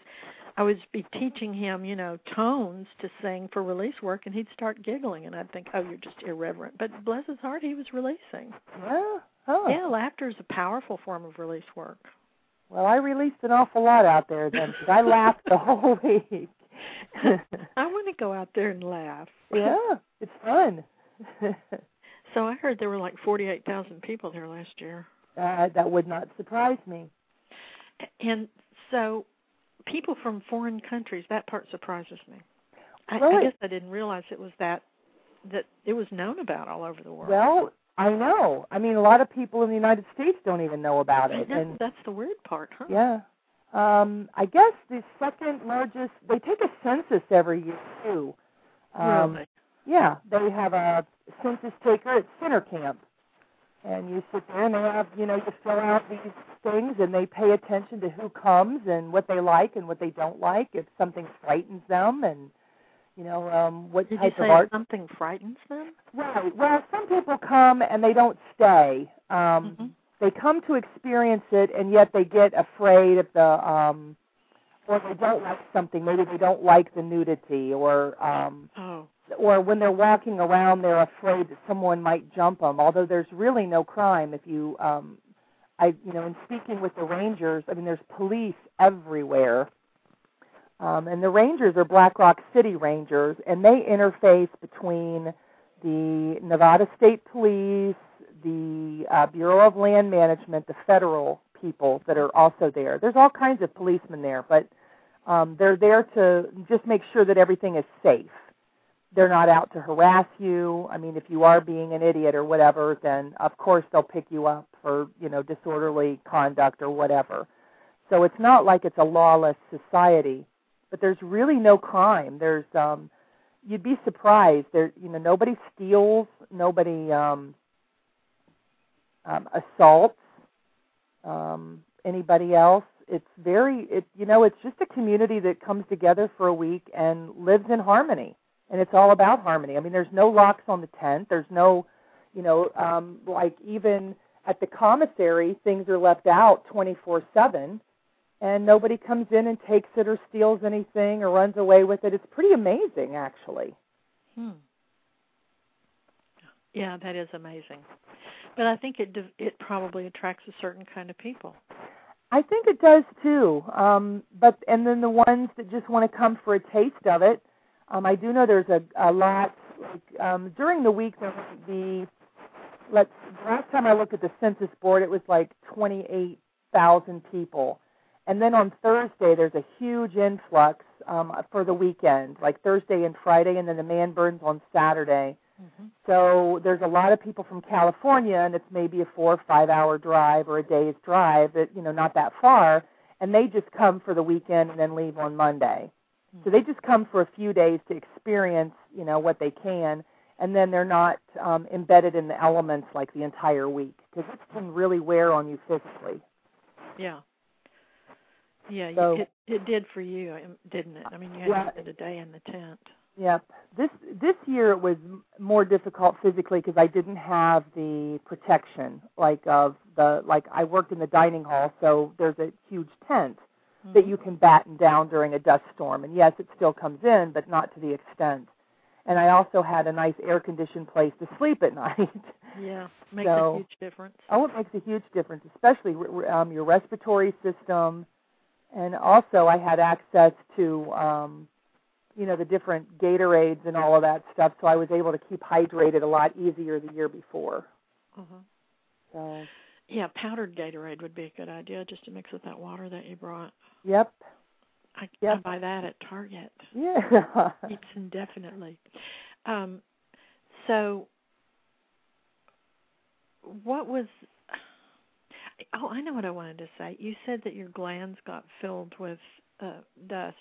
I would be teaching him you know tones to sing for release work, and he'd start giggling, and I'd think, oh, you're just irreverent. But bless his heart, he was releasing. Yeah. Oh. Yeah, laughter is a powerful form of release work. Well, I released an awful lot out there then. I laughed the whole (laughs) week. I want to go out there and laugh. Yeah, it's fun. (laughs) so I heard there were like 48,000 people there last year. Uh, that would not surprise me. And so people from foreign countries, that part surprises me. I, I guess I didn't realize it was that that it was known about all over the world. Well, I know. I mean, a lot of people in the United States don't even know about it. That's, and that's the weird part, huh? Yeah. Um, I guess the second largest. They take a census every year too. Um, really? Yeah, they have a census taker at Center Camp, and you sit there and they have, you know, you fill out these things, and they pay attention to who comes and what they like and what they don't like. If something frightens them, and you know, um, what Did type you say of art. something frightens them? Right. Well, some people come and they don't stay. Um, mm-hmm. They come to experience it, and yet they get afraid of the, um, or they don't like something. Maybe they don't like the nudity, or um, oh. or when they're walking around, they're afraid that someone might jump them. Although there's really no crime if you, um, I, you know, in speaking with the rangers, I mean, there's police everywhere. Um, and the Rangers are Black Rock City Rangers, and they interface between the Nevada State Police, the uh, Bureau of Land Management, the federal people that are also there. There's all kinds of policemen there, but um, they're there to just make sure that everything is safe. They're not out to harass you. I mean, if you are being an idiot or whatever, then of course they'll pick you up for you know disorderly conduct or whatever. So it's not like it's a lawless society but there's really no crime. There's um you'd be surprised. There you know nobody steals, nobody um um assaults um anybody else. It's very it you know it's just a community that comes together for a week and lives in harmony. And it's all about harmony. I mean there's no locks on the tent. There's no you know um like even at the commissary things are left out 24/7 and nobody comes in and takes it or steals anything or runs away with it. It's pretty amazing, actually. Hmm. Yeah, that is amazing. But I think it it probably attracts a certain kind of people. I think it does too. Um, but and then the ones that just want to come for a taste of it. Um, I do know there's a, a lot. Like um, during the week, there might be. Let's. Last time I looked at the census board, it was like 28,000 people and then on Thursday, there's a huge influx um, for the weekend, like Thursday and Friday, and then the man burns on Saturday. Mm-hmm. So there's a lot of people from California, and it's maybe a four or five hour drive or a day's drive, that you know, not that far, and they just come for the weekend and then leave on Monday. So they just come for a few days to experience, you know, what they can, and then they're not um, embedded in the elements like the entire week because it can really wear on you physically. Yeah. Yeah, So- you, it it did for you, um, didn't it? I mean, you had spend a day in the tent. Yep. This this year it was more difficult physically because I didn't have the protection like of the like I worked in the dining hall, so there's a huge tent that you can batten down during a dust storm. And yes, it still comes in, but not to the extent. And I also had a nice air conditioned place to sleep at (laughs) night. Yeah, makes So- a huge difference. oh, it makes a huge difference, especially um, your respiratory system. And also, I had access to, um, you know, the different Gatorades and all of that stuff, so I was able to keep hydrated a lot easier the year before. Uh-huh. So, Yeah, powdered Gatorade would be a good idea just to mix with that water that you brought. yep, I, I Yep. buy that at Target. yeah. (laughs) it's indefinitely. Um, so, what was? Oh, I know what I wanted to say. You said that your glands got filled with uh, dust.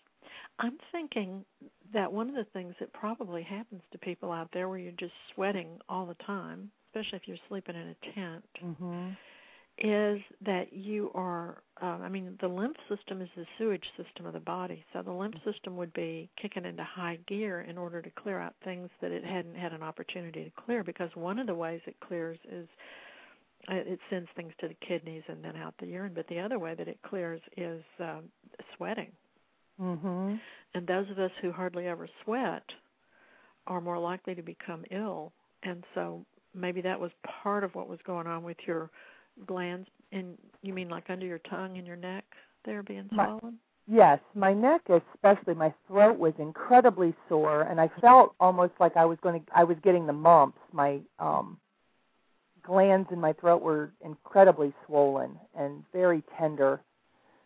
I'm thinking that one of the things that probably happens to people out there, where you're just sweating all the time, especially if you're sleeping in a tent, mhm. is that you are um, i mean the lymph system is the sewage system of the body so the lymph system would be kicking into high gear in order to clear out things that it hadn't had an opportunity to clear because one of the ways it clears is uh, it sends things to the kidneys and then out the urine but the other way that it clears is um, sweating Mhm. and those of us who hardly ever sweat are more likely to become ill and so maybe that was part of what was going on with your glands and you mean like under your tongue and your neck there being My- swollen Yes, my neck especially, my throat was incredibly sore, and I felt almost like I was going to, I was getting the mumps. My um, glands in my throat were incredibly swollen and very tender.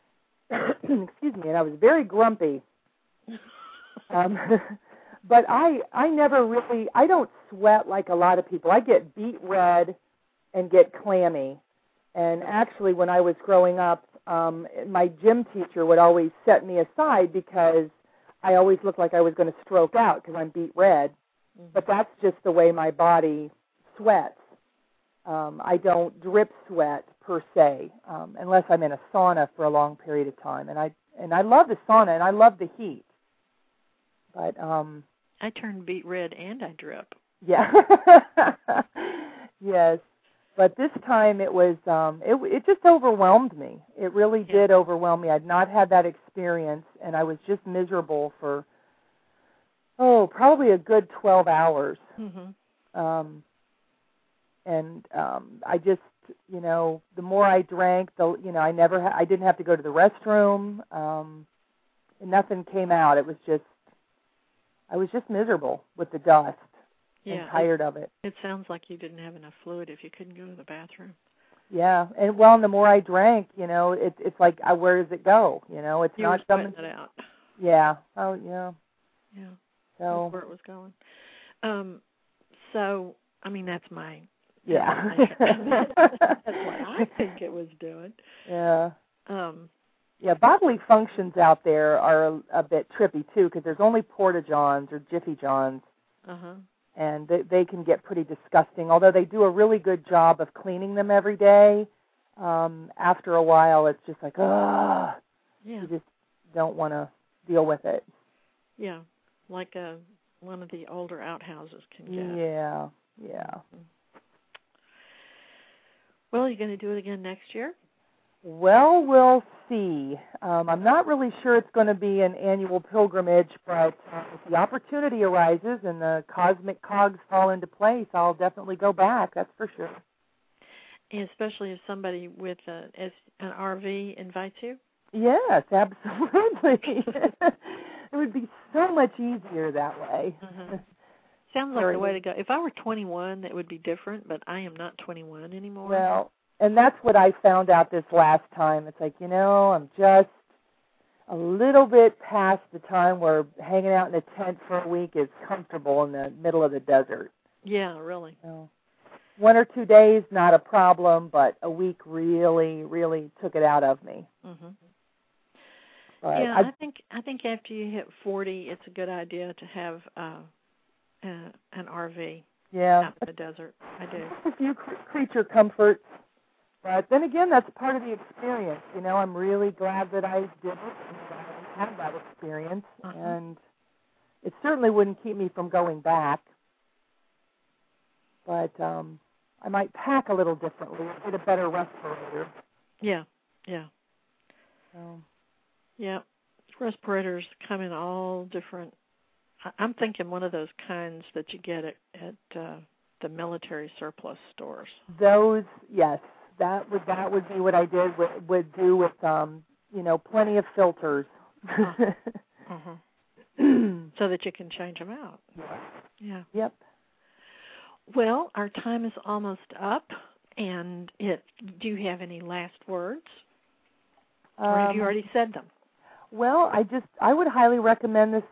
(clears throat) Excuse me, and I was very grumpy. Um, (laughs) but I, I never really, I don't sweat like a lot of people. I get beet red and get clammy. And actually, when I was growing up, um, my gym teacher would always set me aside because I always looked like I was going to stroke out because I'm beet red. But that's just the way my body sweats. Um, I don't drip sweat per se, um, unless I'm in a sauna for a long period of time. And I and I love the sauna and I love the heat. But um, i turn beet red and i drip yeah. (laughs) yes. But this time it was um it it just overwhelmed me. It really Yeah. did overwhelm me. I'd not had that experience and I was just miserable for oh, probably a good 12 hours. mhm Um and um I just, you know, the more I drank, the you know, I never ha- I didn't have to go to the restroom. Um and nothing came out. It was just I was just miserable with the dust yeah and tired of it. it, it sounds like you didn't have enough fluid if you couldn't go to the bathroom Yeah, and well, and the more I drank, you know, it, it's like, uh, where does it go? You know, it's you not something. it out Yeah. Oh, yeah. yeah So that's where it was going um so i mean that's my yeah. (laughs) (laughs) that's what i think it was doing yeah. um Yeah. Bodily functions out there are a, a bit trippy too, because there's only porta johns or jiffy johns, uh-huh and they, they can get pretty disgusting. Although they do a really good job of cleaning them every day. Um, after a while, it's just like, ah, yeah you just don't want to deal with it. Yeah, like a one of the older outhouses can get. Yeah. Yeah. Well, are you going to do it again next year? Well, we'll see. Um, I'm not really sure it's going to be an annual pilgrimage, but uh, if the opportunity arises and the cosmic cogs fall into place, I'll definitely go back. That's for sure. And especially if somebody with a, as an RV invites you. Yes, (laughs) absolutely. (laughs) it would be so much easier that way. Mhm. (laughs) Sounds like Very the way to go. If I were 21, that would be different, but I am not 21 anymore. Well, and that's what I found out this last time. It's like, you know, I'm just a little bit past the time where hanging out in a tent for a week is comfortable in the middle of the desert. Yeah, really. So one or two days not a problem, but a week really, really took it out of me. Mhm. But yeah, I, I think I think after you hit 40, it's a good idea to have uh, uh an RV yeah, out in the desert. I do. a few cr- creature comforts. But then again, that's part of the experience. You know, I'm really glad that I did it and that I had that experience, Uh-huh. and it certainly wouldn't keep me from going back. But um I might pack a little differently, get a better respirator. Yeah, yeah, So, yeah. Respirators come in all different. I'm thinking one of those kinds that you get at at uh, the military surplus stores. those, yes, that would that would be what I did would would do with um you know plenty of filters. (laughs) hmm So that you can change them out. Yeah. yep. Well, our time is almost up, and it. Do you have any last words, or have you Um, already said them? Well, I just I would highly recommend this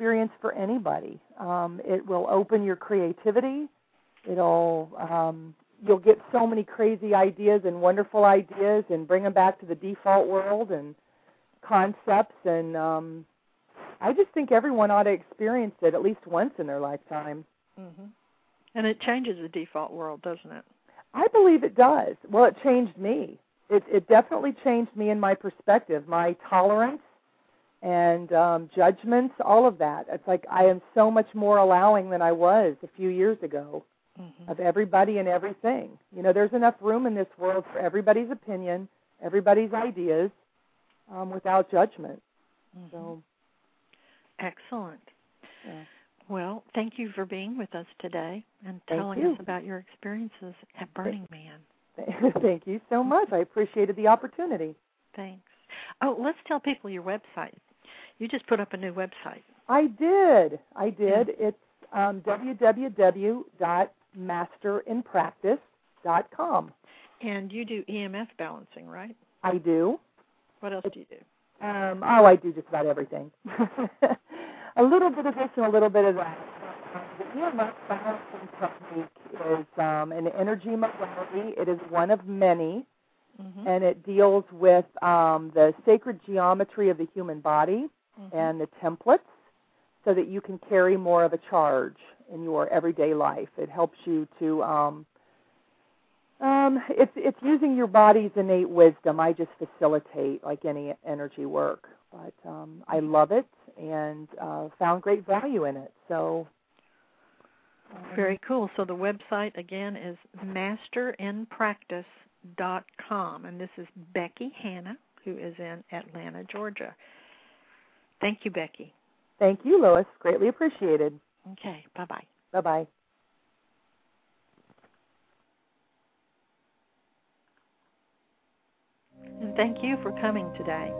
experience for anybody. Um, it will open your creativity. It'll um, you'll get so many crazy ideas and wonderful ideas, and bring them back to the default world and concepts. And um, I just think everyone ought to experience it at least once in their lifetime. hmm And it changes the default world, doesn't it? I believe it does. Well, it changed me. It it definitely changed me in my perspective, my tolerance and um judgments, all of that. It's like I am so much more allowing than I was a few years ago hmm of everybody and everything. You know, there's enough room in this world for everybody's opinion, everybody's ideas, um, without judgment. So, Excellent. yeah. Well, thank you for being with us today and Thank telling you. us about your experiences at Burning Man. (laughs) thank you so much. I appreciated the opportunity. Thanks. Oh, let's tell people your website. You just put up a new website. I did. I did. It's um, www.masterinpractice.com. And you do EMF balancing, right? I do. What else do you do? Um, oh, I do just about everything. (laughs) a little bit of this and a little bit of that. The EMF balancing technique is um, an energy modality. It is one of many, hmm and it deals with um, the sacred geometry of the human body Mhm. and the templates so that you can carry more of a charge in your everyday life. It helps you to um um it's it's using your body's innate wisdom. I just facilitate like any energy work. But um I love it and uh found great value in it. So um, Very cool. So the website again is masterinpractice.com, and this is Becky Hannah, who is in Atlanta, Georgia. Thank you, Becky. thank you, Lois. Greatly appreciated. Okay, bye bye. Bye bye. And thank you for coming today.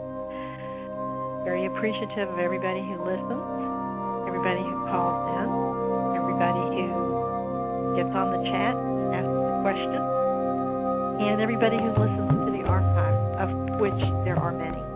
Very appreciative of everybody who listens, everybody who calls in, everybody who gets on the chat, and asks questions, and everybody who listens to the archive, of which there are many.